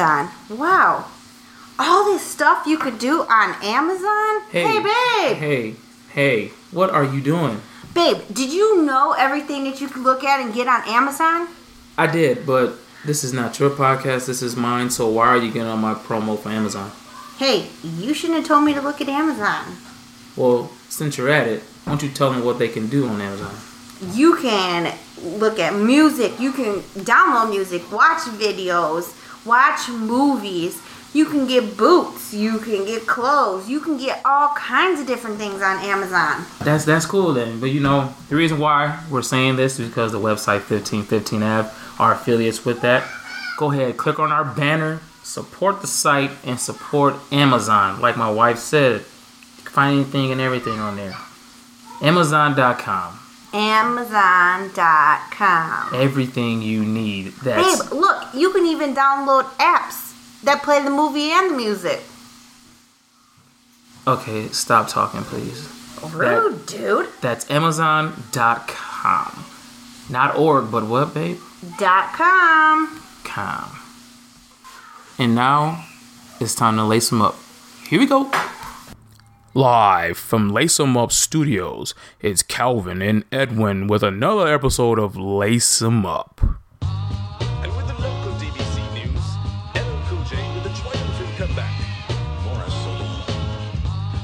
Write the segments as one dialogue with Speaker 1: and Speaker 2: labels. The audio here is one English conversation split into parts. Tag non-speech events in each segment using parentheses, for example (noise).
Speaker 1: Amazon. Wow. All this stuff you could do on Amazon? Hey, babe.
Speaker 2: Hey, hey, what are you doing?
Speaker 1: Babe, did you know everything that you could look at and get on Amazon?
Speaker 2: I did, but this is not your podcast. This is mine. So why are you getting on my promo for Amazon?
Speaker 1: Hey, you shouldn't have told me to look at Amazon.
Speaker 2: Well, since you're at it, why don't you tell them what they can do on Amazon?
Speaker 1: You can look at music, you can download music, watch videos, watch movies. You can get boots, you can get clothes, you can get all kinds of different things on Amazon.
Speaker 2: That's that's cool then. But you know, the reason why we're saying this is because the website 1515 Ave are affiliates with that. Go ahead, click on our banner, support the site, and support Amazon. Like my wife said, find anything and everything on there. Amazon.com.
Speaker 1: Amazon.com.
Speaker 2: Everything you need. That's
Speaker 1: Babe, look, you can even download apps that play the movie and the music.
Speaker 2: okay. Stop talking, please.
Speaker 1: Rude, dude.
Speaker 2: That's Amazon.com. Not org, but what, babe?
Speaker 1: Dot com.
Speaker 2: Com. And now it's time to lace them up. Here we go. Live from Lace 'em Up Studios, it's Calvin and Edwin with another episode of Lace 'em Up.
Speaker 3: And with the local DBC news, LL Cool J with a triumphant comeback. More a solo.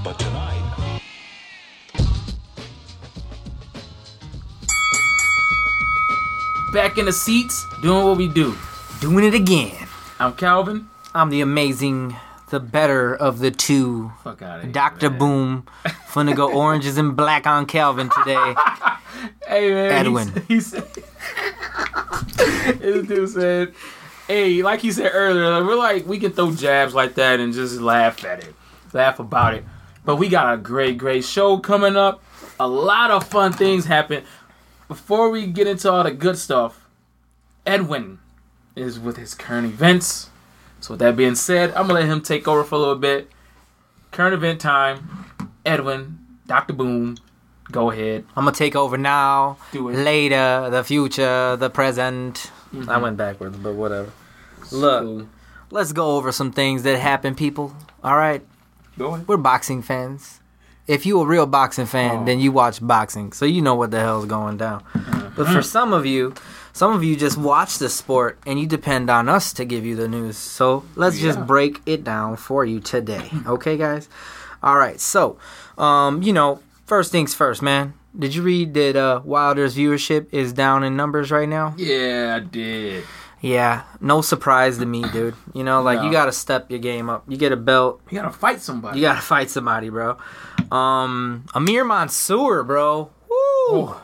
Speaker 3: But tonight,
Speaker 2: Back in the seats, doing what we do.
Speaker 4: Doing it again.
Speaker 2: I'm Calvin.
Speaker 4: I'm the amazing, the better of the two.
Speaker 2: Fuck out of.
Speaker 4: Dr.
Speaker 2: man.
Speaker 4: Boom. Finna go oranges and black on Calvin today. (laughs)
Speaker 2: Hey man,
Speaker 4: Edwin.
Speaker 2: He, said, (laughs) this dude said, "Hey, like he said earlier, like, we're like we can throw jabs like that and just laugh at it, laugh about it. But we got a great, great show coming up. A lot of fun things happen. Before we get into all the good stuff, Edwin is with his current events. So with that being said, I'm gonna let him take over for a little bit. Current event time. Edwin, Dr. Boom, go ahead.
Speaker 4: I'm gonna take over now,
Speaker 2: Do it.
Speaker 4: later, the future, the present.
Speaker 2: Mm-hmm.
Speaker 4: I went backwards, but whatever. Look,
Speaker 2: Cool.
Speaker 4: let's go over some things that happen, people. All right,
Speaker 2: Go ahead.
Speaker 4: we're boxing fans. If you a real boxing fan,
Speaker 2: Oh.
Speaker 4: then you watch boxing, so you know what the hell's going down. But for some of you, some of you just watch the sport and you depend on us to give you the news. So let's
Speaker 2: Yeah.
Speaker 4: just break it down for you today, (laughs) okay, guys? All right, so um, you know, first things first, man. Did you read that uh, Wilder's viewership is down in numbers right now?
Speaker 2: Yeah, I did.
Speaker 4: Yeah, no surprise to me, (clears throat) dude. You know, like you got to step your game up. You get a belt,
Speaker 2: You gotta fight somebody.
Speaker 4: you gotta fight somebody, bro. Um, Amir Mansour, bro. Woo!
Speaker 2: Oh.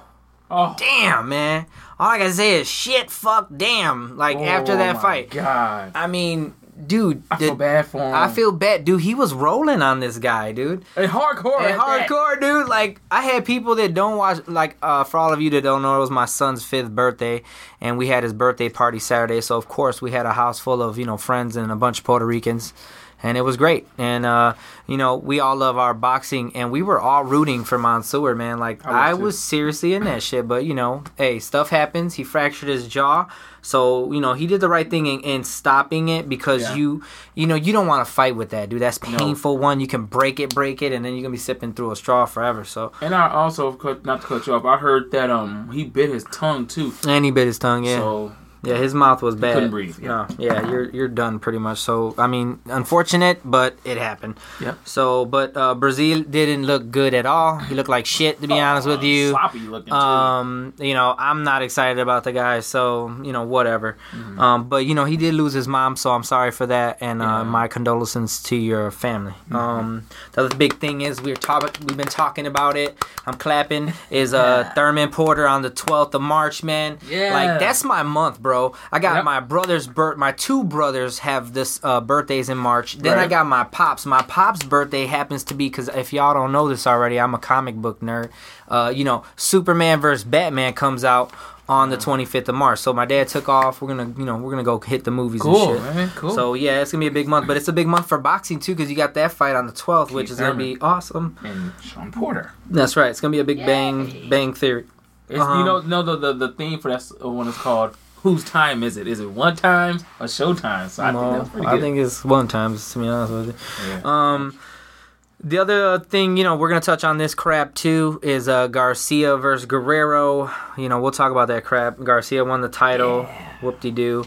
Speaker 2: Oh,
Speaker 4: Damn, man. All I gotta say is shit, fuck, damn. Like after
Speaker 2: Oh
Speaker 4: that
Speaker 2: my
Speaker 4: fight,
Speaker 2: God,
Speaker 4: I mean, dude,
Speaker 2: I
Speaker 4: the-
Speaker 2: feel bad for him.
Speaker 4: I feel bad, dude. He was rolling on this guy, dude.
Speaker 2: and hardcore.
Speaker 4: And
Speaker 2: at that.
Speaker 4: hardcore, dude. Like I had people that don't watch. Like uh, for all of you that don't know, it was my son's fifth birthday, and we had his birthday party Saturday. So of course we had a house full of you know friends and a bunch of Puerto Ricans, and it was great. And uh, you know we all love our boxing, and we were all rooting for Mansour, man. Like
Speaker 2: I was
Speaker 4: I was seriously in that shit, but you know, hey, stuff happens. He fractured his jaw. So you know he did the right thing in, in stopping it because
Speaker 2: Yeah.
Speaker 4: you you know you don't want to fight with that dude. That's painful. One you can break it, break it, and then you're gonna be sipping through a straw forever. So
Speaker 2: And I also, not to cut you off, I heard that um he bit his tongue too.
Speaker 4: and he bit his tongue. Yeah,
Speaker 2: So
Speaker 4: yeah, his mouth was bad.
Speaker 2: couldn't breathe, yeah.
Speaker 4: No, yeah, you're you're done pretty much. So I mean, unfortunate, but it happened.
Speaker 2: Yeah.
Speaker 4: So, but uh, Breazeale didn't look good at all. He looked like shit, to be honest with you.
Speaker 2: sloppy looking too.
Speaker 4: Um, you know, I'm not excited about the guy, so you know, whatever. Um, but you know, he did lose his mom, so I'm sorry for that, and
Speaker 2: Yeah.
Speaker 4: uh, my condolences to your family. Um, the other big thing is we're talking, we've been talking about it. I'm clapping. Is uh Thurman Porter on the 12th of March, man?
Speaker 2: Yeah.
Speaker 4: like that's my month, bro. I got
Speaker 2: Yep.
Speaker 4: my brother's birth. My two brothers have this uh, birthdays in March. Then I got my pops. My pops' birthday happens to be because if y'all don't know this already, I'm a comic book nerd. Uh, you know, Superman versus Batman comes out on the 25th of March. So my dad took off. We're gonna, you know, we're gonna go hit the movies
Speaker 2: Cool,
Speaker 4: and shit.
Speaker 2: man, cool.
Speaker 4: So yeah, it's gonna be a big month, but it's a big month for boxing too because you got that fight on the 12th, which
Speaker 2: Keith
Speaker 4: is gonna be awesome.
Speaker 2: and Sean Porter.
Speaker 4: That's right. It's gonna be a big bang bang theory.
Speaker 2: It's,
Speaker 4: Uh-huh.
Speaker 2: You know, know the, the the theme for that uh, one is called whose time is it? Is it one time or Showtime? So I think that's pretty
Speaker 4: I think it's one times to be honest with you.
Speaker 2: Yeah.
Speaker 4: Um, the other thing, you know, we're gonna touch on this crap too is uh, Garcia versus Guerrero. You know, we'll talk about that crap. Garcia won the title. Whoop de doo.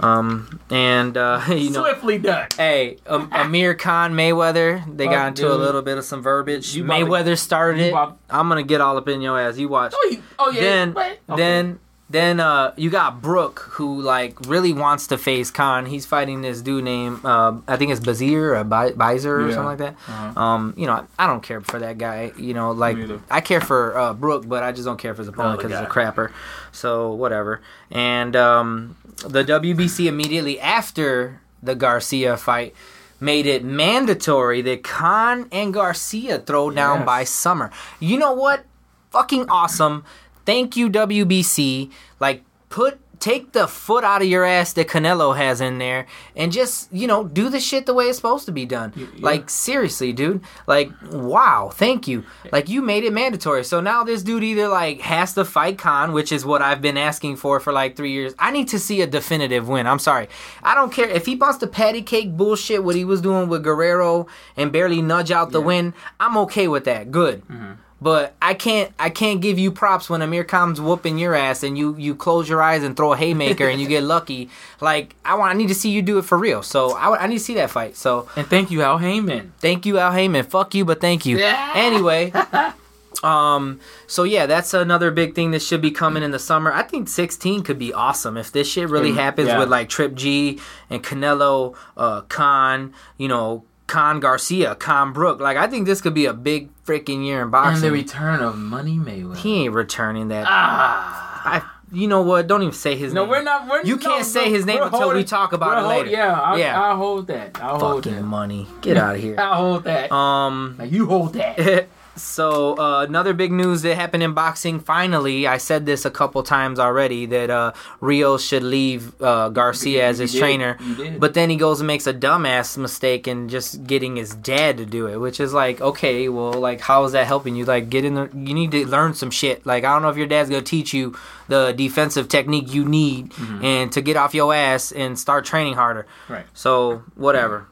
Speaker 4: Um, and uh, (laughs) you know.
Speaker 2: Swiftly done.
Speaker 4: Hey, um, Amir Khan Mayweather. They
Speaker 2: Fuck,
Speaker 4: got into a little bit of some verbiage.
Speaker 2: You
Speaker 4: Mayweather started it. I'm gonna get all up in your ass. You watch.
Speaker 2: Oh, you- oh yeah.
Speaker 4: then,
Speaker 2: okay.
Speaker 4: then, then, uh, you got Brook who like really wants to face Khan. He's fighting this dude named uh, I think it's Bazir or Bi- Bizer or
Speaker 2: Yeah.
Speaker 4: something like that.
Speaker 2: Uh-huh.
Speaker 4: Um, you know, I don't care for that guy. You know, like I care for uh, Brook, but I just don't care for his opponent because he's a crapper. So whatever. And um, the WBC immediately after the Garcia fight made it mandatory that Khan and Garcia throw down
Speaker 2: Yes.
Speaker 4: by summer. You know what? Fucking awesome. Thank you WBC. Like put take the foot out of your ass that Canelo has in there and just, you know, do the shit the way it's supposed to be done.
Speaker 2: yeah.
Speaker 4: Like seriously, dude. Like wow, thank you. Like you made it mandatory. So now this dude either like has to fight Khan, which is what I've been asking for for like 3 years. I need to see a definitive win. I'm sorry. I don't care if he wants to patty cake bullshit what he was doing with Guerrero and barely nudge out the win. I'm okay with that. Good. Mm-hmm. But I can't I can't give you props when Amir Khan's whooping your ass and you you close your eyes and throw a haymaker and you get lucky. (laughs) Like I want I need to see you do it for real. So I, I need to see that fight. So
Speaker 2: and thank you, Al Haymon.
Speaker 4: thank you Al Haymon. Fuck you, but thank you.
Speaker 2: Yeah.
Speaker 4: Anyway, (laughs) um, so yeah, that's another big thing that should be coming in the summer. I think 16 could be awesome if this shit really happens
Speaker 2: yeah.
Speaker 4: with like Trip G and Canelo, uh, Khan, you know. Khan Garcia, Khan Brook. Like I think this could be a big freaking year in
Speaker 2: And the return of Money Mayweather.
Speaker 4: He ain't returning that.
Speaker 2: ah.
Speaker 4: I, you know what? Don't even say his
Speaker 2: No,
Speaker 4: name.
Speaker 2: No, we're not. We're,
Speaker 4: You can't say
Speaker 2: no,
Speaker 4: his name until we talk about it
Speaker 2: hold-
Speaker 4: later.
Speaker 2: Yeah, I'll,
Speaker 4: Yeah.
Speaker 2: I'll hold that. I'll hold
Speaker 4: Fucking
Speaker 2: that.
Speaker 4: money. Get out of here. (laughs)
Speaker 2: I'll hold that.
Speaker 4: Um.
Speaker 2: like you hold that. (laughs)
Speaker 4: so uh, another big news that happened in boxing. Finally, I said this a couple times already that uh, Rio should leave uh, Garcia as his trainer. But then he goes and makes a dumbass mistake and just getting his dad to do it, which is like, okay, well, like, how is that helping you? Like, get in the, you need to learn some shit. Like, I don't know if your dad's gonna teach you the defensive technique you need
Speaker 2: Mm-hmm.
Speaker 4: and to get off your ass and start training harder.
Speaker 2: Right.
Speaker 4: So whatever.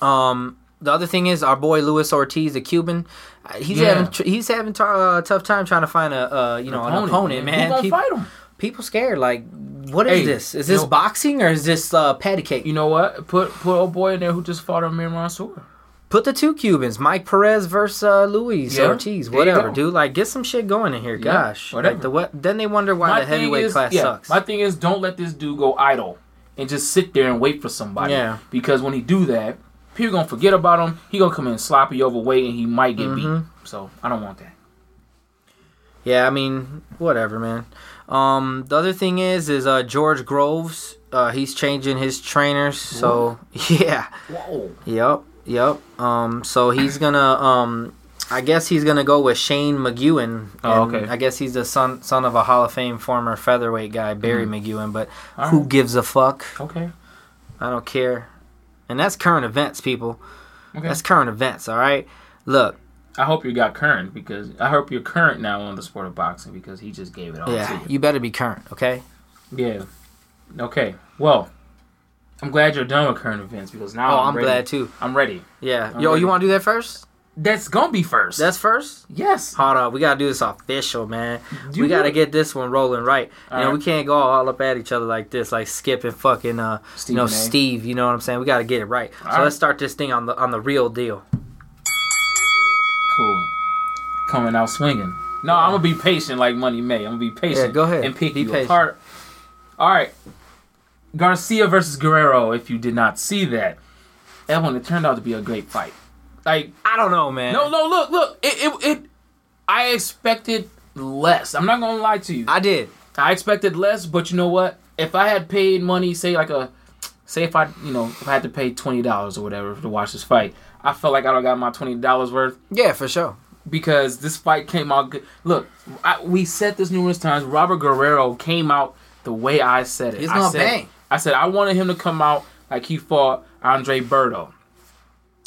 Speaker 4: Um, the other thing is our boy Luis Ortiz, the Cuban. uh, He's
Speaker 2: Yeah.
Speaker 4: having tr- he's having t- uh, tough time trying to find a uh, you know an opponent, man.
Speaker 2: Gonna
Speaker 4: People,
Speaker 2: fight him?
Speaker 4: people scared. Like, what is
Speaker 2: Hey,
Speaker 4: this? Is this
Speaker 2: know-
Speaker 4: boxing or is this uh, patty cake?
Speaker 2: You know what? Put put old boy in there who just fought Amir Mansour.
Speaker 4: Put the two Cubans, Mike Perez versus uh, Luis
Speaker 2: Yeah,
Speaker 4: Ortiz, whatever, dude. Like, get some shit going in here.
Speaker 2: Yeah,
Speaker 4: Gosh,
Speaker 2: whatever.
Speaker 4: Like the what? Then they wonder why the heavyweight
Speaker 2: is-
Speaker 4: class sucks.
Speaker 2: My thing is, don't let this dude go idle and just sit there and wait for somebody.
Speaker 4: Yeah.
Speaker 2: Because when he do that, people gonna forget about him. He gonna come in sloppy, overweight, and he might get
Speaker 4: Mm-hmm.
Speaker 2: beat. So I don't want that.
Speaker 4: Yeah, I mean, whatever, man. Um, the other thing is, is uh, George Groves. Uh, he's changing his trainers. So (laughs) yeah,
Speaker 2: Whoa.
Speaker 4: yep, yep. Um, so he's gonna, um, I guess he's gonna go with Shane McGuigan.
Speaker 2: Oh, okay.
Speaker 4: I guess he's the son son of a Hall of Fame former featherweight guy, Barry McGuigan. But
Speaker 2: Mm-hmm. All
Speaker 4: who
Speaker 2: right.
Speaker 4: gives a fuck?
Speaker 2: Okay.
Speaker 4: I don't care. And that's current events, people.
Speaker 2: Okay.
Speaker 4: That's current events. All right. Look,
Speaker 2: I hope you got current because I hope you're current now on the sport of boxing because he just gave it all
Speaker 4: yeah,
Speaker 2: to you.
Speaker 4: you better be current, okay?
Speaker 2: Yeah. Okay. Well, I'm glad you're done with current events because now
Speaker 4: Oh,
Speaker 2: I'm,
Speaker 4: I'm glad too.
Speaker 2: I'm ready.
Speaker 4: Yeah.
Speaker 2: I'm
Speaker 4: Yo,
Speaker 2: ready.
Speaker 4: you want to do that first?
Speaker 2: That's gonna be first.
Speaker 4: That's first.
Speaker 2: yes.
Speaker 4: Hold on, we gotta do this official, man.
Speaker 2: Do
Speaker 4: we gotta get this one rolling right. You know,
Speaker 2: Alright.
Speaker 4: we can't go all up at each other like this, like Skip and fucking, uh, you know,
Speaker 2: A.
Speaker 4: Steve. You know what I'm saying? We gotta get it right. So
Speaker 2: Alright.
Speaker 4: let's start this thing on the on the real deal.
Speaker 2: Cool. Coming out swinging. No, I'm gonna be patient like Money May. I'm gonna be patient.
Speaker 4: Yeah, go ahead.
Speaker 2: And pick
Speaker 4: Be
Speaker 2: you
Speaker 4: patient.
Speaker 2: apart. All right. Garcia versus Guerrero. If you did not see that, that one it turned out to be a great fight. Like
Speaker 4: I don't know, man.
Speaker 2: no, no, look, look. It, it, it. I expected less. I'm not gonna lie to you.
Speaker 4: I did.
Speaker 2: I expected less, but you know what? If I had paid money, say like a, say if I, you know, if I had to pay twenty dollars or whatever to watch this fight, I felt like I don't got my twenty dollars worth
Speaker 4: Yeah, for sure.
Speaker 2: because this fight came out good. Look, I, we said this numerous times. Robert Guerrero came out the way I said it.
Speaker 4: He's
Speaker 2: I
Speaker 4: gonna
Speaker 2: said,
Speaker 4: bang.
Speaker 2: I said I wanted him to come out like he fought Andre Berto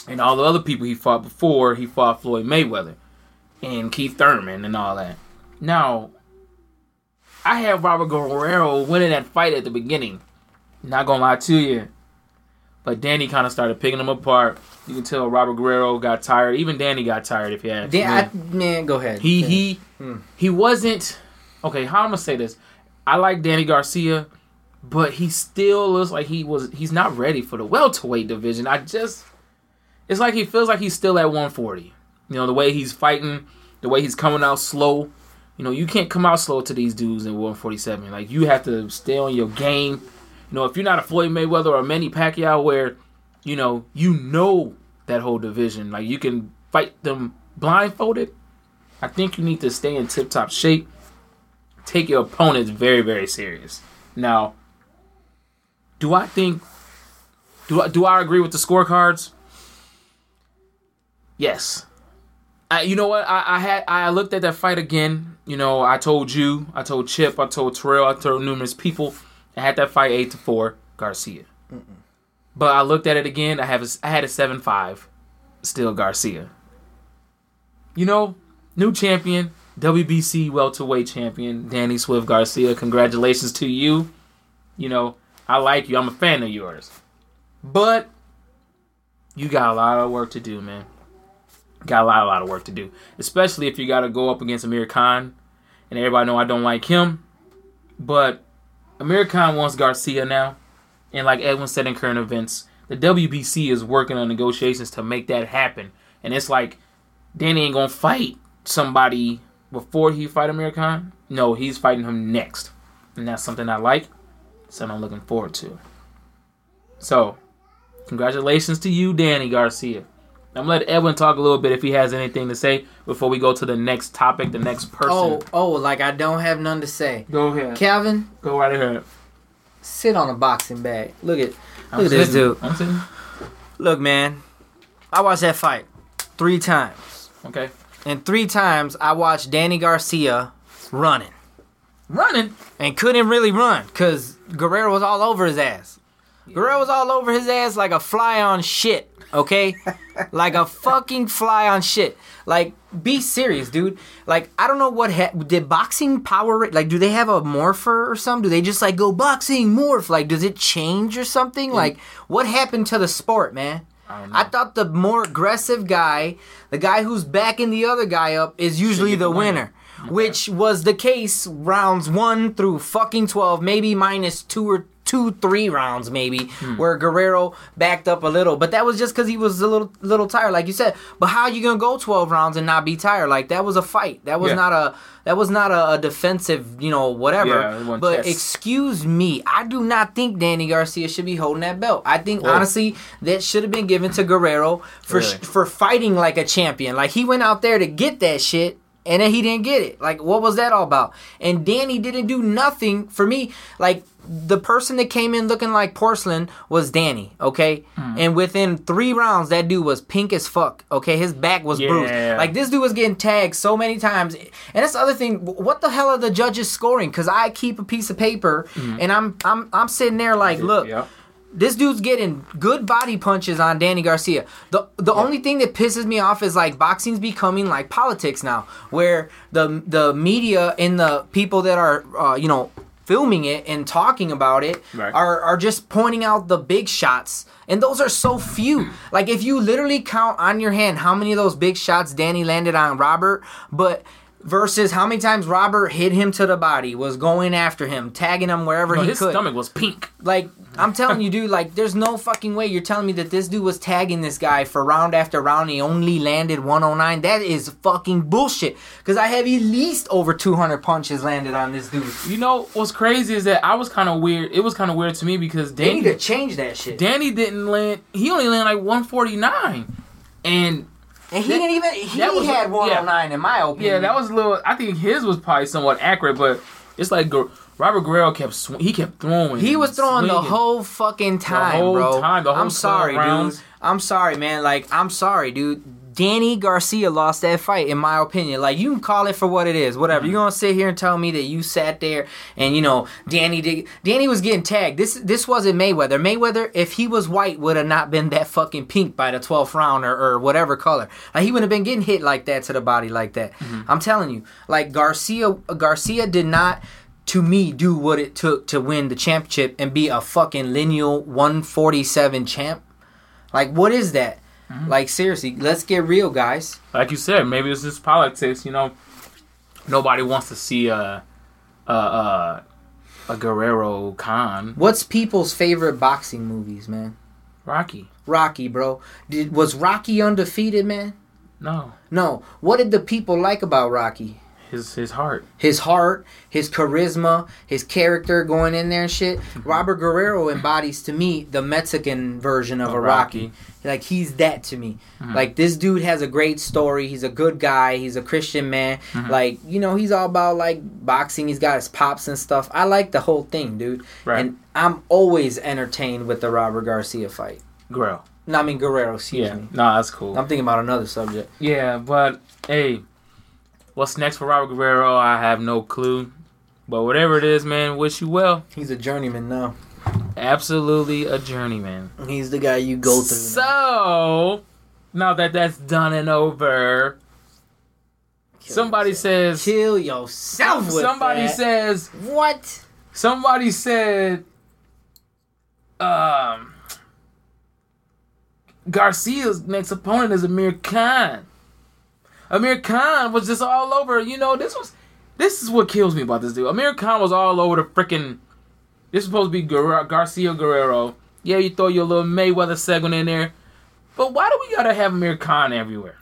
Speaker 2: and all the other people he fought before he fought Floyd Mayweather and Keith Thurman and all that. Now, I had Robert Guerrero winning that fight at the beginning. Not gonna lie to you. But Danny kind of started picking him apart. You can tell Robert Guerrero got tired. Even Danny got tired. If you had, me.
Speaker 4: Dan, I, man, go ahead.
Speaker 2: He he
Speaker 4: Hmm.
Speaker 2: he wasn't okay. How I'm gonna say this? I like Danny Garcia, but he still looks like he was. He's not ready for the welterweight division. I just, it's like he feels like he's still at 140. You know the way he's fighting, the way he's coming out slow. You know you can't come out slow to these dudes in 147. Like you have to stay on your game. You know if you're not a Floyd Mayweather or a Manny Pacquiao, where you know you know that whole division, like you can fight them blindfolded. I think you need to stay in tip top shape. Take your opponents very, very serious. Now, do I think do I do I agree with the scorecards? Yes. I, you know what? I, I had I looked at that fight again. You know, I told you, I told Chip, I told Terrell, I told numerous people. I had that fight eight to four Garcia. But I looked at it again. I have a, I had a seven five, still Garcia. You know, new champion, WBC welterweight champion, Danny Swift Garcia. Congratulations to you. You know, I like you. I'm a fan of yours. But you got a lot of work to do, man. Got a lot, a lot of work to do. Especially if you got to go up against Amir Khan. And everybody know I don't like him. But Amir Khan wants Garcia now. And like Edwin said in current events, the WBC is working on negotiations to make that happen. And it's like Danny ain't gonna fight somebody before he fight Amir Khan. No, he's fighting him next, and that's something I like. Something I'm looking forward to. So, congratulations to you, Danny Garcia. I'm gonna let Edwin talk a little bit if he has anything to say before we go to the next topic, the next person.
Speaker 4: oh, oh, like I don't have none to say.
Speaker 2: go ahead.
Speaker 4: Calvin,
Speaker 2: Go right ahead.
Speaker 4: sit on a boxing bag. Look at,
Speaker 2: I'm
Speaker 4: look at this dude.
Speaker 2: I'm sitting.
Speaker 4: Look, man, I watched that fight three times,
Speaker 2: Okay.
Speaker 4: and three times I watched Danny Garcia running
Speaker 2: Running.
Speaker 4: and couldn't really run because Guerrero was all over his ass. Guerrero was all over his ass like a fly on shit. Okay, (laughs) like a fucking fly on shit. Like, be serious, dude. Like, I don't know what ha- did boxing power. Like, do they have a morpher or something? Do they just like go boxing morph? Like, does it change or something? Like, what happened to the sport, man?
Speaker 2: I.
Speaker 4: I thought the more aggressive guy, the guy who's backing the other guy up, is usually the
Speaker 2: the winner.
Speaker 4: winner. Which was the case rounds one through fucking twelve, maybe minus two or two, three rounds, maybe,
Speaker 2: Hmm.
Speaker 4: where Guerrero backed up a little. But that was just because he was a little little tired, like you said. But how you gonna go twelve rounds and not be tired? Like that was a fight. That was
Speaker 2: Yeah.
Speaker 4: not a that was not a, defensive, you know, whatever.
Speaker 2: Yeah,
Speaker 4: but excuse me, I do not think Danny Garcia should be holding that belt. I think
Speaker 2: Whoa.
Speaker 4: honestly that should have been given to Guerrero for
Speaker 2: Really?
Speaker 4: for fighting like a champion. Like he went out there to get that shit. And then he didn't get it. Like, what was that all about? And Danny didn't do nothing for me. Like, the person that came in looking like porcelain was Danny, okay?
Speaker 2: Hmm.
Speaker 4: And within three rounds, that dude was pink as fuck, okay? His back was bruised. Like, this dude was getting tagged so many times. And that's the other thing. What the hell are the judges scoring? Because I keep a piece of paper and I'm I'm I'm sitting there like, look,
Speaker 2: Yep.
Speaker 4: This dude's getting good body punches on Danny Garcia. The the only thing that pisses me off is like boxing's becoming like politics now, where the the media and the people that are uh, you know filming it and talking about it
Speaker 2: Right.
Speaker 4: are are just pointing out the big shots. And those are so few. (clears throat) Like if you literally count on your hand how many of those big shots Danny landed on Robert, but versus how many times Robert hit him to the body, was going after him, tagging him wherever
Speaker 2: No,
Speaker 4: he
Speaker 2: his
Speaker 4: could.
Speaker 2: stomach was pink.
Speaker 4: Like I'm (laughs) telling you, dude. Like there's no fucking way you're telling me that this dude was tagging this guy for round after round. He only landed 109. That is fucking bullshit. Because I have at least over 200 punches landed on this dude.
Speaker 2: You know what's crazy is that I was kind of weird. It was kind of weird to me because
Speaker 4: They need to change that shit.
Speaker 2: Danny didn't land. He only landed like 149, and
Speaker 4: and he didn't even. He
Speaker 2: that was-
Speaker 4: had 109 in my opinion.
Speaker 2: yeah, that was a little. I think his was probably somewhat accurate, but it's like Robert Guerrero kept sw- he kept throwing.
Speaker 4: He was throwing the whole fucking time,
Speaker 2: whole
Speaker 4: bro.
Speaker 2: time, the whole
Speaker 4: I'm sorry,
Speaker 2: 12
Speaker 4: dude. I'm sorry, man. Like, I'm sorry, dude. Danny Garcia lost that fight, in my opinion. Like, you can call it for what it is, whatever. You're mm-hmm. gonna sit here and tell me that you sat there and you know Danny did. Danny was getting tagged. This this wasn't Mayweather. Mayweather, if he was white, would have not been that fucking pink by the 12th round or, or whatever color. Like, he wouldn't have been getting hit like that to the body like that. Mm-hmm. I'm telling you, like Garcia, Garcia did not to me do what it took to win the championship and be a fucking lineal 147 champ. Like, what is that? Mm-hmm. Like, seriously, let's get real, guys.
Speaker 2: like you said, maybe it's just politics. You know, nobody wants to see a a a, a Guerrero Khan
Speaker 4: What's people's favorite boxing movies, man?
Speaker 2: Rocky.
Speaker 4: Rocky, bro. Did was Rocky undefeated, man?
Speaker 2: No,
Speaker 4: No. What did the people like about Rocky?
Speaker 2: His his heart.
Speaker 4: His heart, his charisma, his character going in there and shit. (laughs) Robert Guerrero embodies to me the Mexican version of
Speaker 2: Of
Speaker 4: a Rocky.
Speaker 2: Rocky.
Speaker 4: Like he's that to me. Mm-hmm. Like this dude has a great story. He's a good guy. He's a Christian man. Mm-hmm. Like you know, he's all about like boxing. He's got his pops and stuff. I like the whole thing, dude.
Speaker 2: Right.
Speaker 4: And I'm always entertained with the Robert Garcia fight.
Speaker 2: Guerrero.
Speaker 4: No, I mean Guerrero. Excuse
Speaker 2: Yeah,
Speaker 4: me.
Speaker 2: no, that's cool.
Speaker 4: I'm thinking about another subject.
Speaker 2: Yeah, but hey, what's next for Robert Guerrero? I have no clue. But whatever it is, man, wish you well.
Speaker 4: He's a journeyman now.
Speaker 2: Absolutely a journeyman.
Speaker 4: He's the guy you go through.
Speaker 2: So, now that that's done and over, somebody says.
Speaker 4: Kill yourself. With
Speaker 2: Somebody
Speaker 4: that.
Speaker 2: says.
Speaker 4: what?
Speaker 2: Somebody said. Um. Garcia's next opponent is Amir Khan. Amir Khan was just all over. You know, this was. This is what kills me about this dude. Amir Khan was all over the freaking. This is supposed to be Guerrero, Garcia Guerrero. Yeah, you throw your little Mayweather segment in there. But why do we gotta have Amir Khan everywhere?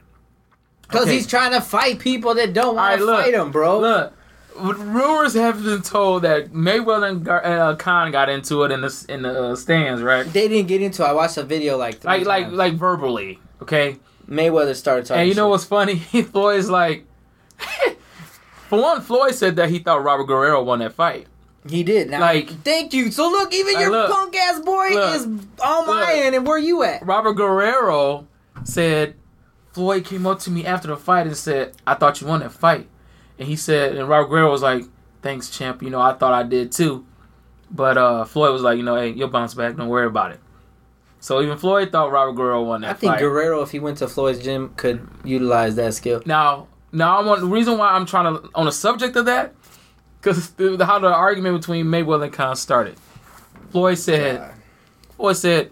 Speaker 4: Because
Speaker 2: Okay.
Speaker 4: he's trying to fight people that don't want
Speaker 2: Alright,
Speaker 4: to fight him, bro.
Speaker 2: Look, rumors have been told that Mayweather and Gar- uh, Khan got into it in the in the uh, stands, right?
Speaker 4: They didn't get into. it. I watched a video like three
Speaker 2: Like like like verbally, okay.
Speaker 4: Mayweather started talking.
Speaker 2: And you know
Speaker 4: shit.
Speaker 2: what's funny? (laughs) Floyd's like, (laughs) for one, Floyd said that he thought Robert Guerrero won that fight.
Speaker 4: He did. Now,
Speaker 2: Like-
Speaker 4: thank you. So look, even your
Speaker 2: look.
Speaker 4: punk ass boy
Speaker 2: Look.
Speaker 4: is on my
Speaker 2: Look.
Speaker 4: end, and where you at?
Speaker 2: Robert Guerrero said Floyd came up to me after the fight and said, "I thought you won that fight," and he said, and Robert Guerrero was like, "Thanks, champ. You know, I thought I did too." But uh, Floyd was like, "You know, hey, you'll bounce back. Don't worry about it." So even Floyd thought Robert Guerrero won that
Speaker 4: I think
Speaker 2: fight.
Speaker 4: Guerrero, if he went to Floyd's gym, could utilize that skill.
Speaker 2: Now, now I want the reason why I'm trying to on the subject of that, because how the argument between Mayweather and Khan started. Floyd said,
Speaker 4: God.
Speaker 2: Floyd said,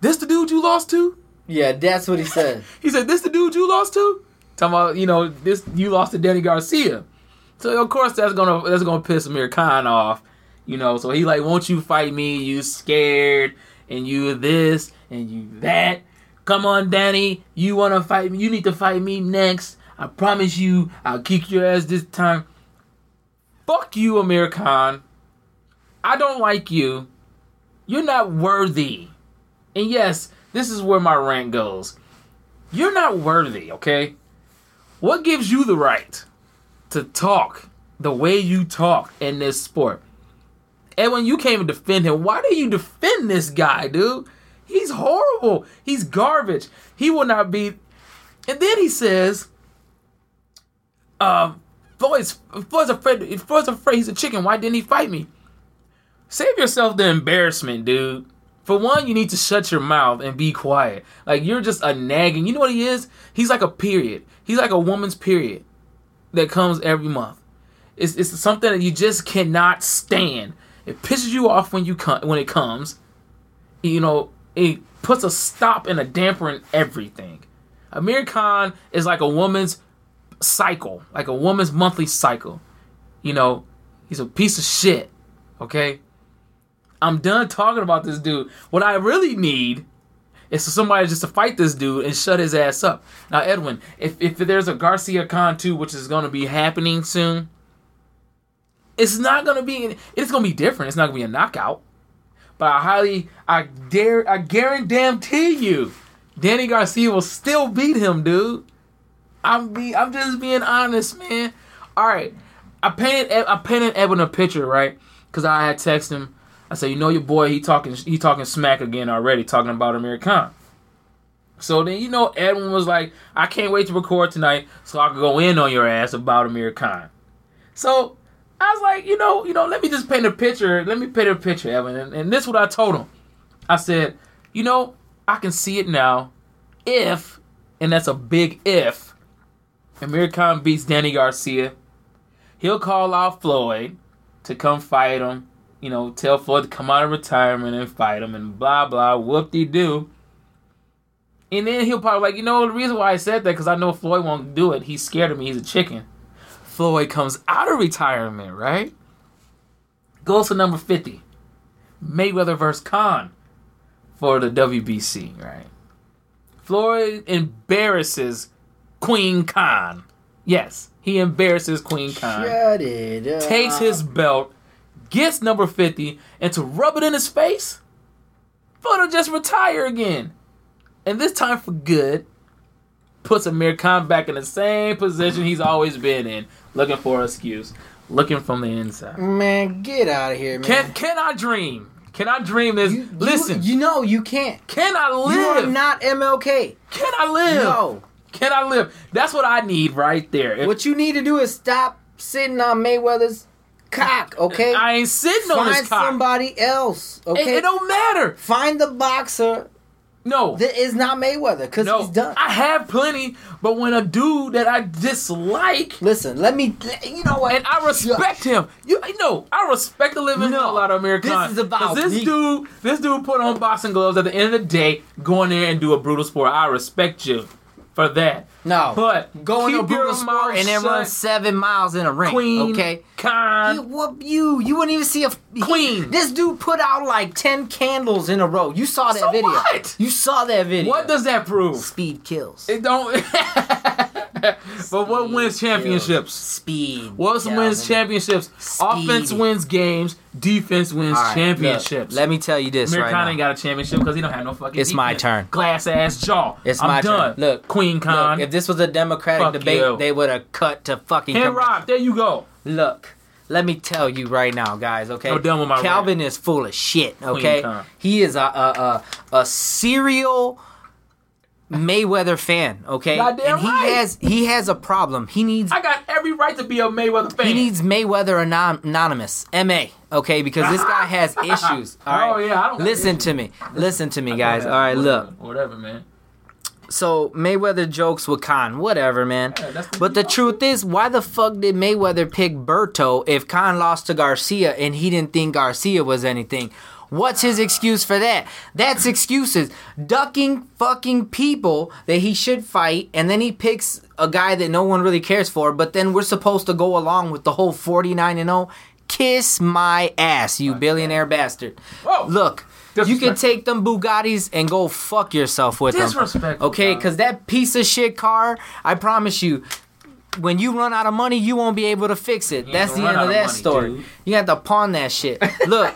Speaker 2: "This the dude you lost to?"
Speaker 4: Yeah, that's what he said. (laughs)
Speaker 2: He said, "This the dude you lost to?" Talking about, you know, this you lost to Danny Garcia. So of course that's gonna that's gonna piss Amir Khan off, you know. So he like, "Won't you fight me? You scared and you this and you that. Come on, Danny, you wanna fight me? You need to fight me next. I promise you, I'll kick your ass this time." Fuck you, Amir Khan. I don't like you. You're not worthy. And yes, this is where my rant goes. You're not worthy, okay? What gives you the right to talk the way you talk in this sport? When you came to defend him, why do you defend this guy, dude? He's horrible. He's garbage. He will not be. And then he says, um, Floyd's, Floyd's afraid. Floyd's afraid he's a chicken. Why didn't he fight me? Save yourself the embarrassment, dude. For one, you need to shut your mouth and be quiet. Like you're just a nagging. You know what he is? He's like a period. He's like a woman's period that comes every month. It's it's something that you just cannot stand. It pisses you off when you come when it comes. You know, it puts a stop and a damper in everything. Amir Khan is like a woman's cycle, like a woman's monthly cycle. You know, he's a piece of shit. Okay? I'm done talking about this dude. What I really need is for somebody just to fight this dude and shut his ass up. Now, Edwin, if, if there's a Garcia Khan 2, which is going to be happening soon, it's not to be, it's to be different. It's not to be a knockout. But I highly, I dare, I guarantee you, Danny Garcia will still beat him, dude. I'm be, I'm just being honest, man. All right, I painted, I painted Edwin a picture, right? Because I had texted him. I said, you know, your boy, he talking, he talking smack again already, talking about Amir Khan. So then, you know, Edwin was like, I can't wait to record tonight so I can go in on your ass about Amir Khan. So I was like, you know, you know, let me just paint a picture. Let me paint a picture, Evan. And, and this is what I told him. I said, you know, I can see it now. If, and that's a big if, Amir Khan beats Danny Garcia, he'll call out Floyd. to come fight him. You know, tell Floyd to come out of retirement and fight him and blah blah whoop de doo. And then he'll probably like, you know, the reason why I said that because I know Floyd won't do it. He's scared of me. He's a chicken. Floyd comes out of retirement, right? Goes to number fifty, Mayweather versus Khan for the WBC, right? Floyd embarrasses Queen Khan. Yes, he embarrasses Queen Khan
Speaker 4: Shut it up.
Speaker 2: takes his belt, gets number 50, and to rub it in his face, Floyd will just retire again. And this time for good, puts Amir Khan back in the same position he's always been in, looking for an excuse, looking from the inside.
Speaker 4: Man, get out of here, man.
Speaker 2: Can can I dream? Can I dream this?
Speaker 4: you,
Speaker 2: Listen,
Speaker 4: you, you know you can't.
Speaker 2: can I live?
Speaker 4: You are not MLK.
Speaker 2: can I live?
Speaker 4: No.
Speaker 2: Can I live? That's what I need right there. If
Speaker 4: What you need to do is stop sitting on Mayweather's cock, okay?
Speaker 2: I ain't sitting on his cock.
Speaker 4: Find somebody else,
Speaker 2: It,
Speaker 4: okay?
Speaker 2: it don't matter.
Speaker 4: Find the boxer
Speaker 2: No.
Speaker 4: that is not Mayweather, because
Speaker 2: No,
Speaker 4: he's done.
Speaker 2: I have plenty, but when a dude that I dislike
Speaker 4: Listen, let me. You know what?
Speaker 2: and I respect him, you know, I respect the living
Speaker 4: No,
Speaker 2: hell out of Amir Khan.
Speaker 4: this is about
Speaker 2: this
Speaker 4: me.
Speaker 2: dude. This dude put on boxing gloves at the end of the day, going in there and do a brutal sport. I respect you for that.
Speaker 4: No,
Speaker 2: But
Speaker 4: go in a
Speaker 2: keep your
Speaker 4: sport and then run seven miles in a ring.
Speaker 2: Queen.
Speaker 4: okay.
Speaker 2: Khan.
Speaker 4: You, what you? You wouldn't even see a he-
Speaker 2: Queen.
Speaker 4: this dude put out like ten candles in a row. You saw that
Speaker 2: So
Speaker 4: video.
Speaker 2: what?
Speaker 4: You saw that video.
Speaker 2: What does that prove?
Speaker 4: speed kills?
Speaker 2: It don't. (laughs) but what wins championships?
Speaker 4: Speed.
Speaker 2: What
Speaker 4: Calvin.
Speaker 2: wins championships? Offense wins games. Defense wins
Speaker 4: right,
Speaker 2: championships.
Speaker 4: look, let me tell you this
Speaker 2: Amir
Speaker 4: right
Speaker 2: Khan
Speaker 4: now.
Speaker 2: ain't got a championship because he don't have no fucking.
Speaker 4: It's my turn.
Speaker 2: Glass ass jaw.
Speaker 4: It's
Speaker 2: I'm
Speaker 4: my
Speaker 2: done.
Speaker 4: turn. Look,
Speaker 2: Queen Khan.
Speaker 4: Look, this was a Democratic
Speaker 2: Fuck
Speaker 4: debate,
Speaker 2: you.
Speaker 4: they would have cut to fucking. Commercial.
Speaker 2: Rock, there you go.
Speaker 4: Look, let me tell you right now, guys. Okay,
Speaker 2: No, done with my
Speaker 4: Calvin is full of shit. Okay, he is a a a, a serial Mayweather fan. Okay,
Speaker 2: Goddamn
Speaker 4: and he
Speaker 2: right.
Speaker 4: has he has a problem. He needs
Speaker 2: I got every right to be a Mayweather fan.
Speaker 4: he needs Mayweather anon- anonymous M.A. Okay, because this guy (laughs) has issues. All oh, right,
Speaker 2: Oh, yeah, I don't
Speaker 4: listen to me. Listen to me, guys. (laughs) All right, look.
Speaker 2: Whatever, man.
Speaker 4: So Mayweather jokes with Khan, whatever, man.
Speaker 2: Yeah, the
Speaker 4: but the truth is, why the fuck did Mayweather pick Berto if Khan lost to Garcia and he didn't think Garcia was anything? What's his excuse for that? That's excuses. Ducking fucking people that he should fight, and then he picks a guy that no one really cares for, but then we're supposed to go along with the whole 49 and 0. Kiss my ass, you billionaire bastard.
Speaker 2: Whoa.
Speaker 4: Look, you can take them Bugattis and go fuck yourself with them. Okay, because that piece of shit car, I promise you, when you run out of money, you won't be able to fix it. That's the end of that
Speaker 2: money,
Speaker 4: story.
Speaker 2: dude.
Speaker 4: You have to pawn that shit. (laughs) Look,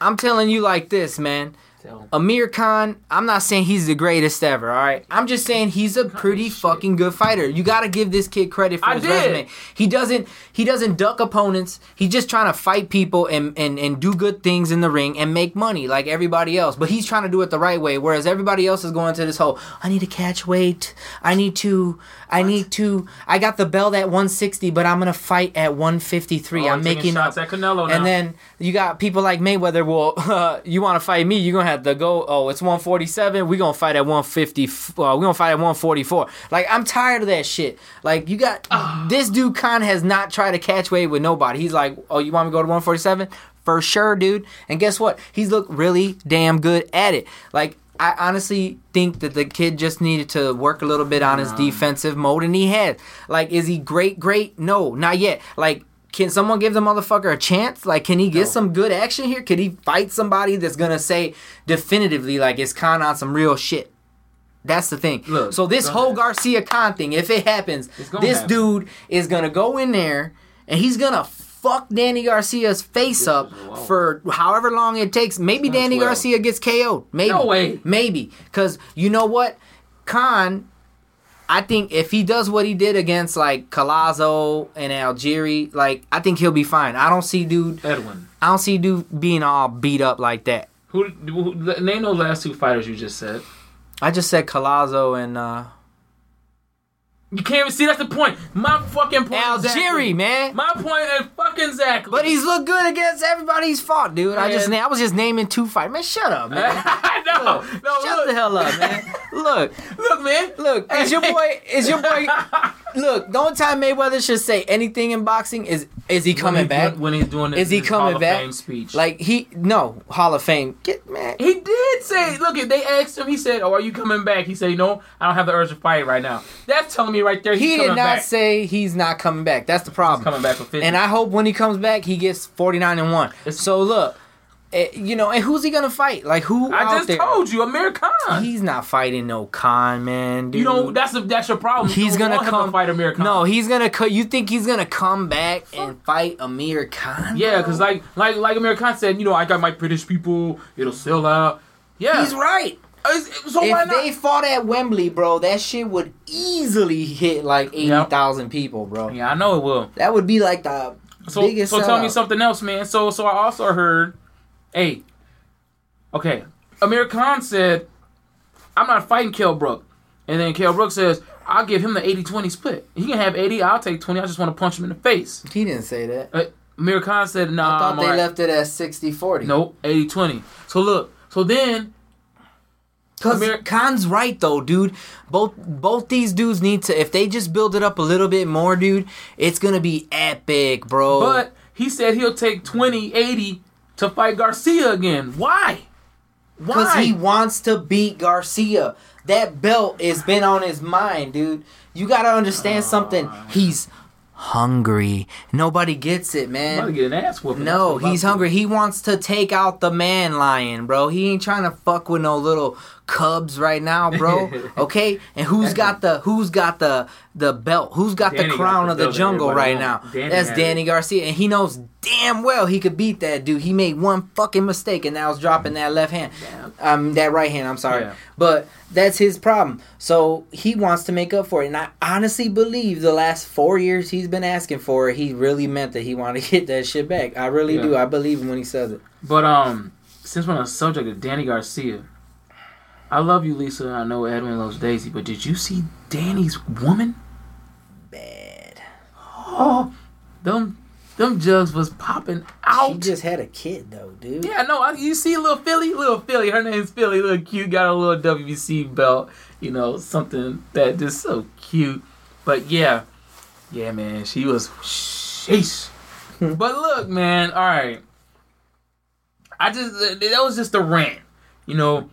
Speaker 4: I'm telling you like this, man.
Speaker 2: Him.
Speaker 4: Amir Khan, I'm not saying he's the greatest ever, all right? I'm just saying he's a pretty fucking good fighter. You got to give this kid credit for
Speaker 2: I
Speaker 4: his
Speaker 2: did.
Speaker 4: resume. He doesn't he doesn't duck opponents. He's just trying to fight people and, and and do good things in the ring and make money like everybody else. But he's trying to do it the right way whereas everybody else is going to this whole I need to catch weight. I need to I need to I got the belt at 160 but I'm going to fight at 153.
Speaker 2: Oh,
Speaker 4: I'm making
Speaker 2: shots
Speaker 4: up.
Speaker 2: at Canelo now.
Speaker 4: And then you got people like Mayweather. Well, uh, (laughs) you want to fight me? You're gonna have to go. Oh, it's 147. We gonna fight at 150. Uh, we gonna fight at 144. Like I'm tired of that shit. Like you got this dude. Khan has not tried to catch weight with nobody. He's like, oh, you want me to go to 147? For sure, dude. And guess what? He's looked really damn good at it. Like. I honestly think that the kid just needed to work a little bit on his defensive mode, and he had. Like, is he great? Great? No, not yet. Like, can someone give the motherfucker a chance? Like, can he get some good action here? Could he fight somebody that's gonna say definitively, like, it's Khan on some real shit? That's the thing.
Speaker 2: Look,
Speaker 4: so this whole
Speaker 2: ahead.
Speaker 4: Garcia Khan thing, if it happens, this
Speaker 2: happen.
Speaker 4: dude is gonna go in there and he's gonna fuck Danny Garcia's face up for however long it takes. Maybe Danny
Speaker 2: well.
Speaker 4: Garcia gets KO'd. Maybe.
Speaker 2: No way.
Speaker 4: Maybe. Cause you know what? Khan I think if he does what he did against like Collazo and Algieri, like I think he'll be fine. I don't see dude.
Speaker 2: Edwin.
Speaker 4: I don't see dude being all beat up like that.
Speaker 2: Who, who? Name those last two fighters you just said.
Speaker 4: I just said Collazo and uh,
Speaker 2: You can't even see. That's the point. My fucking point. exactly.
Speaker 4: Algieri, man.
Speaker 2: My point is fucking exactly.
Speaker 4: But he's looked good against everybody he's fought, dude. I just I was just naming two fights. Man, shut up, man. (laughs)
Speaker 2: I no,
Speaker 4: Look,
Speaker 2: no,
Speaker 4: shut
Speaker 2: look.
Speaker 4: the hell up, man. Look, (laughs)
Speaker 2: Look, man.
Speaker 4: look, is your boy is your boy (laughs) look, the only time Mayweather should say anything in boxing is is he coming
Speaker 2: when he,
Speaker 4: back?
Speaker 2: when he's doing
Speaker 4: Is he
Speaker 2: his
Speaker 4: coming
Speaker 2: Hall of
Speaker 4: back?
Speaker 2: Fame speech?
Speaker 4: Like he no, Hall of Fame. Get man.
Speaker 2: he did say, look, if they asked him, he said, "Oh, are you coming back?" He said, "No, I don't have the urge to fight right now." That's telling me right there he's
Speaker 4: He did not
Speaker 2: back.
Speaker 4: say he's not coming back. That's the problem.
Speaker 2: coming back for 50.
Speaker 4: And I hope when he comes back, he gets 49 and 1. So look, eh, you know, and who's he to fight? Like, who
Speaker 2: I just
Speaker 4: there?
Speaker 2: told you, Amir Khan.
Speaker 4: He's not fighting no Khan, man. Dude.
Speaker 2: you know that's the, that's your problem.
Speaker 4: He's gonna
Speaker 2: him to
Speaker 4: come
Speaker 2: fight Amir Khan.
Speaker 4: No, he's gonna. Co- you think he's gonna come back and fight Amir Khan?
Speaker 2: yeah, because like like like Amir Khan said, you know, I got my British people. It'll sell out. Yeah,
Speaker 4: he's right.
Speaker 2: It's- So why
Speaker 4: if they fought at Wembley, bro, that shit would easily hit like eighty thousand people, bro.
Speaker 2: yeah, I know it will.
Speaker 4: That would be like the
Speaker 2: So,
Speaker 4: biggest.
Speaker 2: so tell me something else, man. So, so I also heard, hey, okay, Amir Khan said, I'm not fighting Kell Brook. And then Kell Brook says, I'll give him the 80-20 split. He can have 80, I'll take 20. I just want to punch him in the face.
Speaker 4: He didn't say that.
Speaker 2: Uh, Amir Khan said, nah,
Speaker 4: I thought
Speaker 2: I'm
Speaker 4: they
Speaker 2: alright."
Speaker 4: left it at 60-40.
Speaker 2: Nope, 80-20. So look, so then,
Speaker 4: Cause Khan's right though, dude. Both both these dudes need to. If they just build it up a little bit more, dude, it's gonna be epic, bro.
Speaker 2: but he said he'll take 20, 80 to fight Garcia again. Why? Why?
Speaker 4: Because he wants to beat Garcia. That belt has been on his mind, dude. You gotta understand something. Oh, he's hungry. Nobody gets it,
Speaker 2: I'm about to
Speaker 4: man.
Speaker 2: get an ass whooping.
Speaker 4: No, he's hungry. He wants to take out the man lion, bro. He ain't trying to fuck with no little cubs right now, bro. (laughs) Okay? And who's got the who's got the the belt? Who's got
Speaker 2: Danny
Speaker 4: the
Speaker 2: got
Speaker 4: crown
Speaker 2: the
Speaker 4: of the jungle right now?
Speaker 2: Danny
Speaker 4: That's Danny
Speaker 2: it.
Speaker 4: Garcia, and he knows damn well he could beat that dude. He made one fucking mistake, and now it's dropping that left hand, um, that right hand. I'm sorry,
Speaker 2: Yeah.
Speaker 4: but that's his problem. So he wants to make up for it, and I honestly believe the last four years he's been asking for it, he really meant that he wanted to get that shit back. I really
Speaker 2: Yeah.
Speaker 4: do. I believe him when he says it.
Speaker 2: But um, since we're on the subject of Danny Garcia, I love you, Lisa. and I know Edwin loves Daisy, but did you see Danny's woman?
Speaker 4: Bad.
Speaker 2: Oh, them them jugs was popping out.
Speaker 4: She just had a kid though, dude.
Speaker 2: yeah, no, I, you see little Philly, little Philly. Her name's Philly, little cute. Got a little WBC belt. You know, something that just so cute. But yeah, yeah, man, she was sheesh. Hmm. but look, man, all right. I just that was just a rant. You know,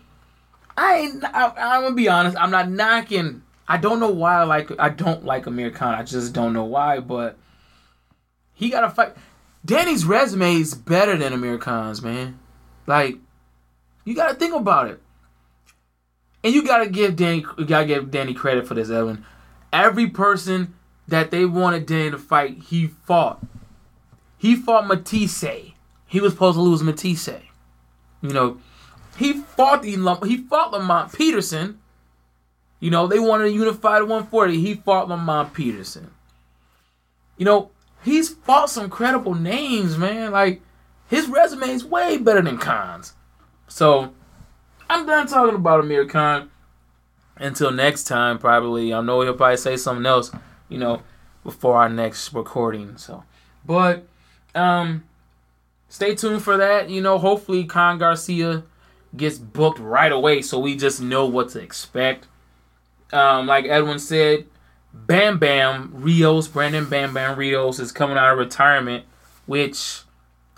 Speaker 2: I, ain't- I I'm gonna be honest. I'm not knocking. I don't know why I like. I don't like Amir Khan. I just don't know why. But he got to fight. Danny's resume is better than Amir Khan's, man. Like, you got to think about it. And you got to give Danny. You got to give Danny credit for this, Evan. Every person that they wanted Danny to fight, he fought. He fought Matthysse. He was supposed to lose Matthysse. You know, he fought the he fought Lamont Peterson. You know, they wanted a unified 140. He fought Lamont Peterson. You know, he's fought some credible names, man. Like his resume is way better than Khan's. So I'm done talking about Amir Khan. Until next time, probably. I know he'll probably say something else, you know, before our next recording. So, but um, stay tuned for that. You know, hopefully Khan Garcia gets booked right away, so we just know what to expect. Um, like Edwin said, Bam Bam Rios, Brandon Bam Bam Rios is coming out of retirement, which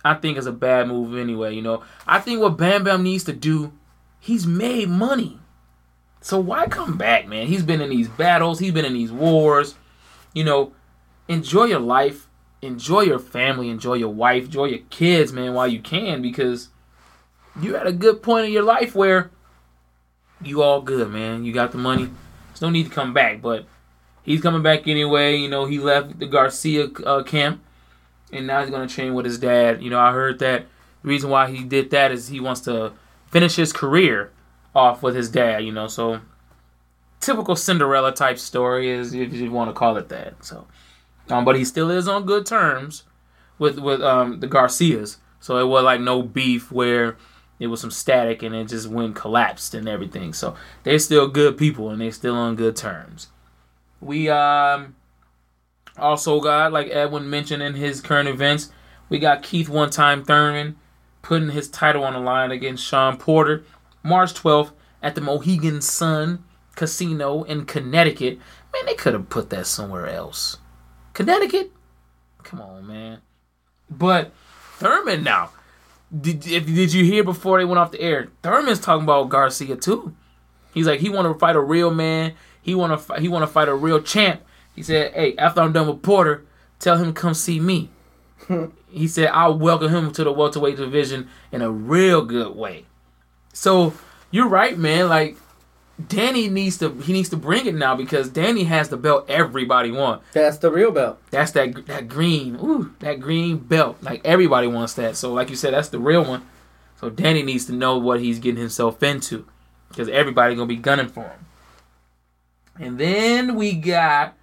Speaker 2: I think is a bad move anyway. You know, I think what Bam Bam needs to do, he's made money. So why come back, man? He's been in these battles, he's been in these wars. You know, enjoy your life, enjoy your family, enjoy your wife, enjoy your kids, man, while you can, because you're at a good point in your life where you all good, man. You got the money. There's no need to come back, but he's coming back anyway. You know, he left the Garcia uh, camp, and now he's gonna train with his dad. You know, I heard that the reason why he did that is he wants to finish his career off with his dad. You know, so typical Cinderella type story is if you want to call it that. So, um, but he still is on good terms with with um the Garcias. So it was like no beef where it was some static and it just went collapsed and everything. So they're still good people and they're still on good terms. We um also got like Edwin mentioned in his current events, we got Keith one time Thurman putting his title on the line against Sean Porter March 12th at the Mohegan Sun Casino in Connecticut. Man, they could have put that somewhere else. Connecticut? Come on, man. But Thurman now. Did, did you hear before they went off the air? Thurman's talking about Garcia too. He's like he want to fight a real man. He want to he want to fight a real champ. He said, "Hey, after I'm done with Porter, tell him to come see me." (laughs) he said, "I'll welcome him to the welterweight division in a real good way." So you're right, man. Like Danny needs to he needs to bring it now because Danny has the belt everybody wants.
Speaker 4: That's the real belt.
Speaker 2: That's that that green, ooh, that green belt. Like everybody wants that. So like you said, that's the real one. So Danny needs to know what he's getting himself into because everybody gonna be gunning for him. And then we got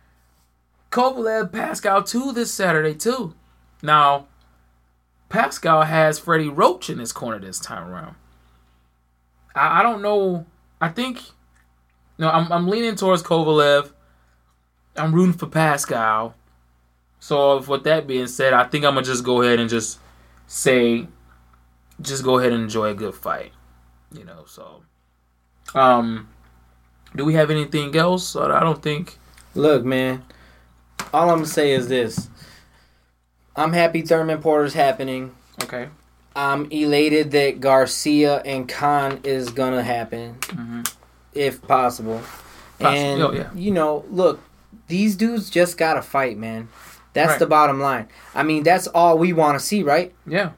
Speaker 2: Kovalev Pascal two this Saturday too. Now Pascal has Freddie Roach in his corner this time around. I, I don't know. I think no, I'm I'm leaning towards Kovalev. I'm rooting for Pascal. So with that being said, I think I'm gonna just go ahead and just say, just go ahead and enjoy a good fight. You know, so um, do we have anything else? I don't think.
Speaker 4: Look, man. All I'm gonna say is this. I'm happy Thurman Porter's happening.
Speaker 2: Okay.
Speaker 4: I'm elated that Garcia and Khan is gonna happen, if possible.
Speaker 2: Possi-
Speaker 4: and
Speaker 2: oh, yeah.
Speaker 4: you know, look, these dudes just gotta fight, man. That's
Speaker 2: Right.
Speaker 4: the bottom line. I mean, that's all we want to see, right?
Speaker 2: Yeah.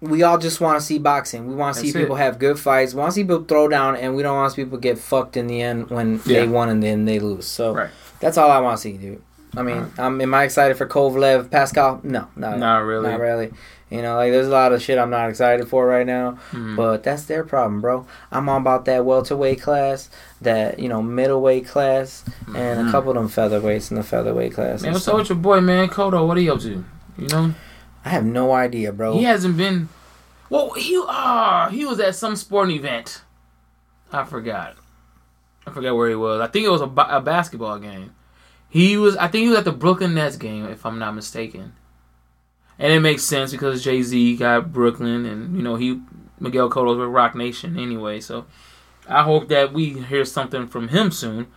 Speaker 4: We all just want to see boxing. We want to see people
Speaker 2: it.
Speaker 4: have good fights. We want to see people throw down, and we don't want to see people get fucked in the end when
Speaker 2: Yeah.
Speaker 4: they won and then they lose. So
Speaker 2: Right.
Speaker 4: that's all I want to see, dude. I mean, um, am I excited for Kovalev, Pascal? No, not,
Speaker 2: Not really.
Speaker 4: Not really. You know, like there's a lot of shit I'm not excited for right now,
Speaker 2: Mhm.
Speaker 4: but that's their problem, bro. I'm all about that welterweight class, that you know middleweight class, and a couple of them featherweights in the featherweight class.
Speaker 2: Mm-hmm. Man, what's up with your boy, man, Cotto? What are you up to? You know,
Speaker 4: I have no idea, bro.
Speaker 2: he hasn't been. Well, he ah, he was at some sporting event. I forgot. I forgot where he was. I think it was a, a basketball game. He was. I think he was at the Brooklyn Nets game, if I'm not mistaken. And it makes sense because Jay Z got Brooklyn, and you know he Miguel Cotto's with Roc Nation anyway. So I hope that we hear something from him soon,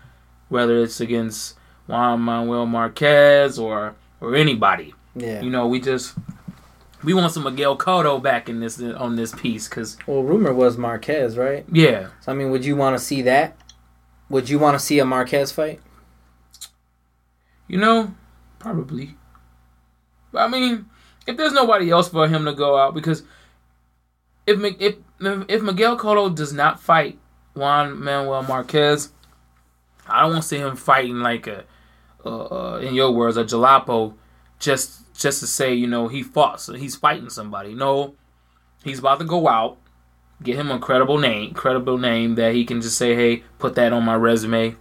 Speaker 2: whether it's against Juan Manuel Marquez or or anybody.
Speaker 4: yeah.
Speaker 2: You know, we just we want some Miguel Cotto back in this on this piece because
Speaker 4: well, rumor was Marquez, right?
Speaker 2: yeah,
Speaker 4: So I mean, would you want to see that? Would you want to see a Marquez fight?
Speaker 2: You know, probably. But I mean, if there's nobody else for him to go out because if if if Miguel Cotto does not fight Juan Manuel Marquez, I don't want to see him fighting like a, uh, in your words, a jalapa, just just to say you know he fought, so he's fighting somebody. No, he's about to go out, get him a credible name, credible name that he can just say, hey, put that on my resume,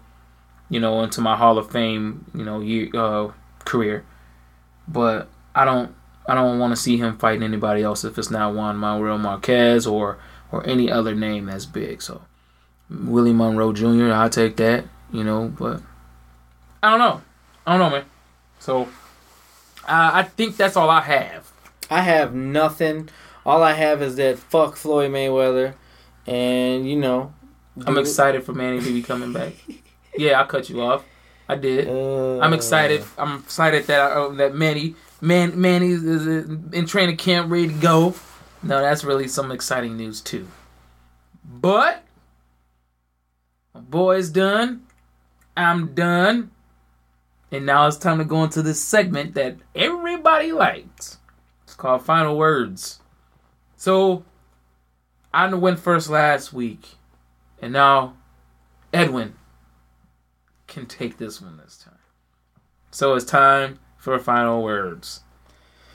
Speaker 2: you know, into my Hall of Fame, you know, year, uh, career. But I don't, I don't want to see him fighting anybody else if it's not Juan Manuel Marquez or or any other name that's big. So Willie Monroe Jr. I'll take that, you know, but I don't know, I don't know, man. So uh, I think that's all I have.
Speaker 4: I have nothing. All I have is that fuck Floyd Mayweather, and you know,
Speaker 2: I'm excited for Manny to be coming back. (laughs) Yeah, I cut you off. I did.
Speaker 4: Uh,
Speaker 2: I'm excited. I'm excited that uh, that Manny Man Manny is in training camp, ready to go. No, that's really some exciting news too. But my boy's done. I'm done. And now it's time to go into this segment that everybody likes. It's called Final Words. So I went first last week, and now Edwin can take this one this time. So it's time for final words.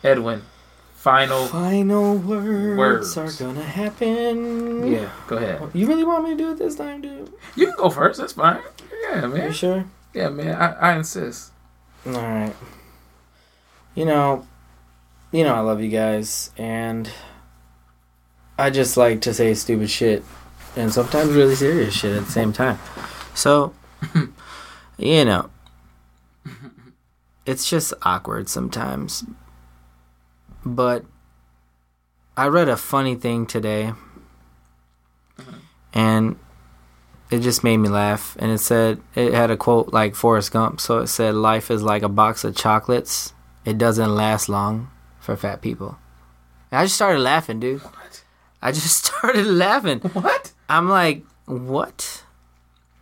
Speaker 2: Edwin, final.
Speaker 4: Final words,
Speaker 2: Words.
Speaker 4: are gonna happen.
Speaker 2: Yeah, go ahead.
Speaker 4: You really want me to do it this time, dude?
Speaker 2: You can go first. That's fine. Yeah, man.
Speaker 4: You
Speaker 2: man.
Speaker 4: sure?
Speaker 2: Yeah, man. I, I insist.
Speaker 4: All right. You know, you know I love you guys, and I just like to say stupid shit, and sometimes really serious shit at the same time. So, (laughs) you know, it's just awkward sometimes. But I read a funny thing today, mm-hmm. and it just made me laugh. And it said it had a quote like Forrest Gump. So it said, "Life is like a box of chocolates. It doesn't last long for fat people." And I just started laughing, dude.
Speaker 2: What?
Speaker 4: I just (laughs) started laughing.
Speaker 2: What?
Speaker 4: I'm like, what?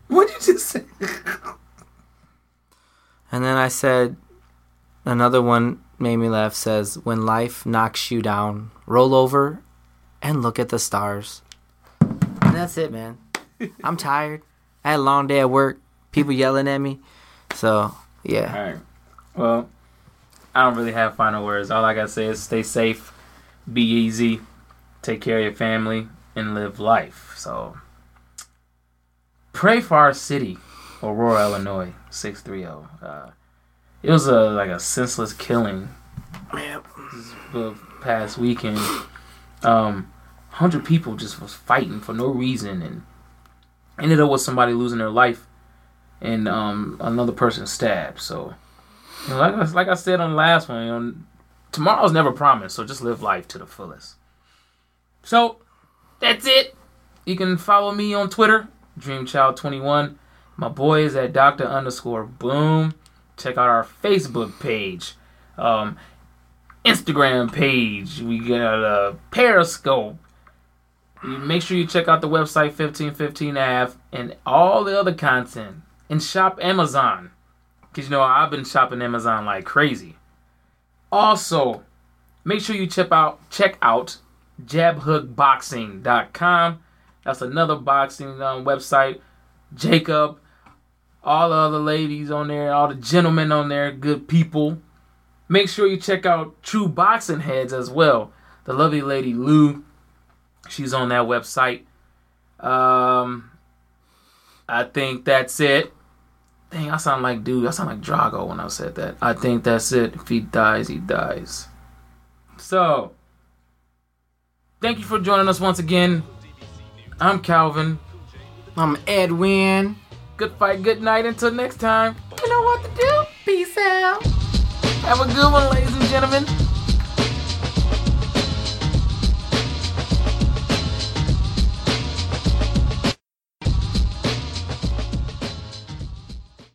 Speaker 2: What did you just say? (laughs)
Speaker 4: And then I said, another one made me laugh says, when life knocks you down, roll over and look at the stars. And that's it, man. (laughs) I'm tired. I had a long day at work, people yelling at me. So, yeah.
Speaker 2: All right. Well, I don't really have final words. All I gotta say is stay safe, be easy, take care of your family, and live life. So, pray for our city, Aurora, Illinois, six three zero. Uh, it was a like a senseless killing. The past weekend, um, hundred people just was fighting for no reason and ended up with somebody losing their life and um, another person stabbed. So, you know, like, I- like I said on the last one, you know, tomorrow's never promised. So just live life to the fullest. So that's it. You can follow me on Twitter, DreamChild21. My boy is at Doctor underscore Boom. Check out our Facebook page, um, Instagram page. We got a Periscope. Make sure you check out the website 1515 Ave and all the other content and shop Amazon. Cause you know I've been shopping Amazon like crazy. Also, make sure you check out check out jabhookboxing.com. That's another boxing um, website. Jacob, all the other ladies on there, all the gentlemen on there, good people. Make sure you check out True Boxing Heads as well. The lovely lady Lou, she's on that website. Um, I think that's it. Dang, I sound like dude. I sound like Drago when I said that. I think that's it. If he dies, he dies. So, thank you for joining us once again. I'm Calvin.
Speaker 4: I'm Edwin.
Speaker 2: Good fight, good night. Until next time, you know what to do. Peace out. Have a good one, ladies and gentlemen.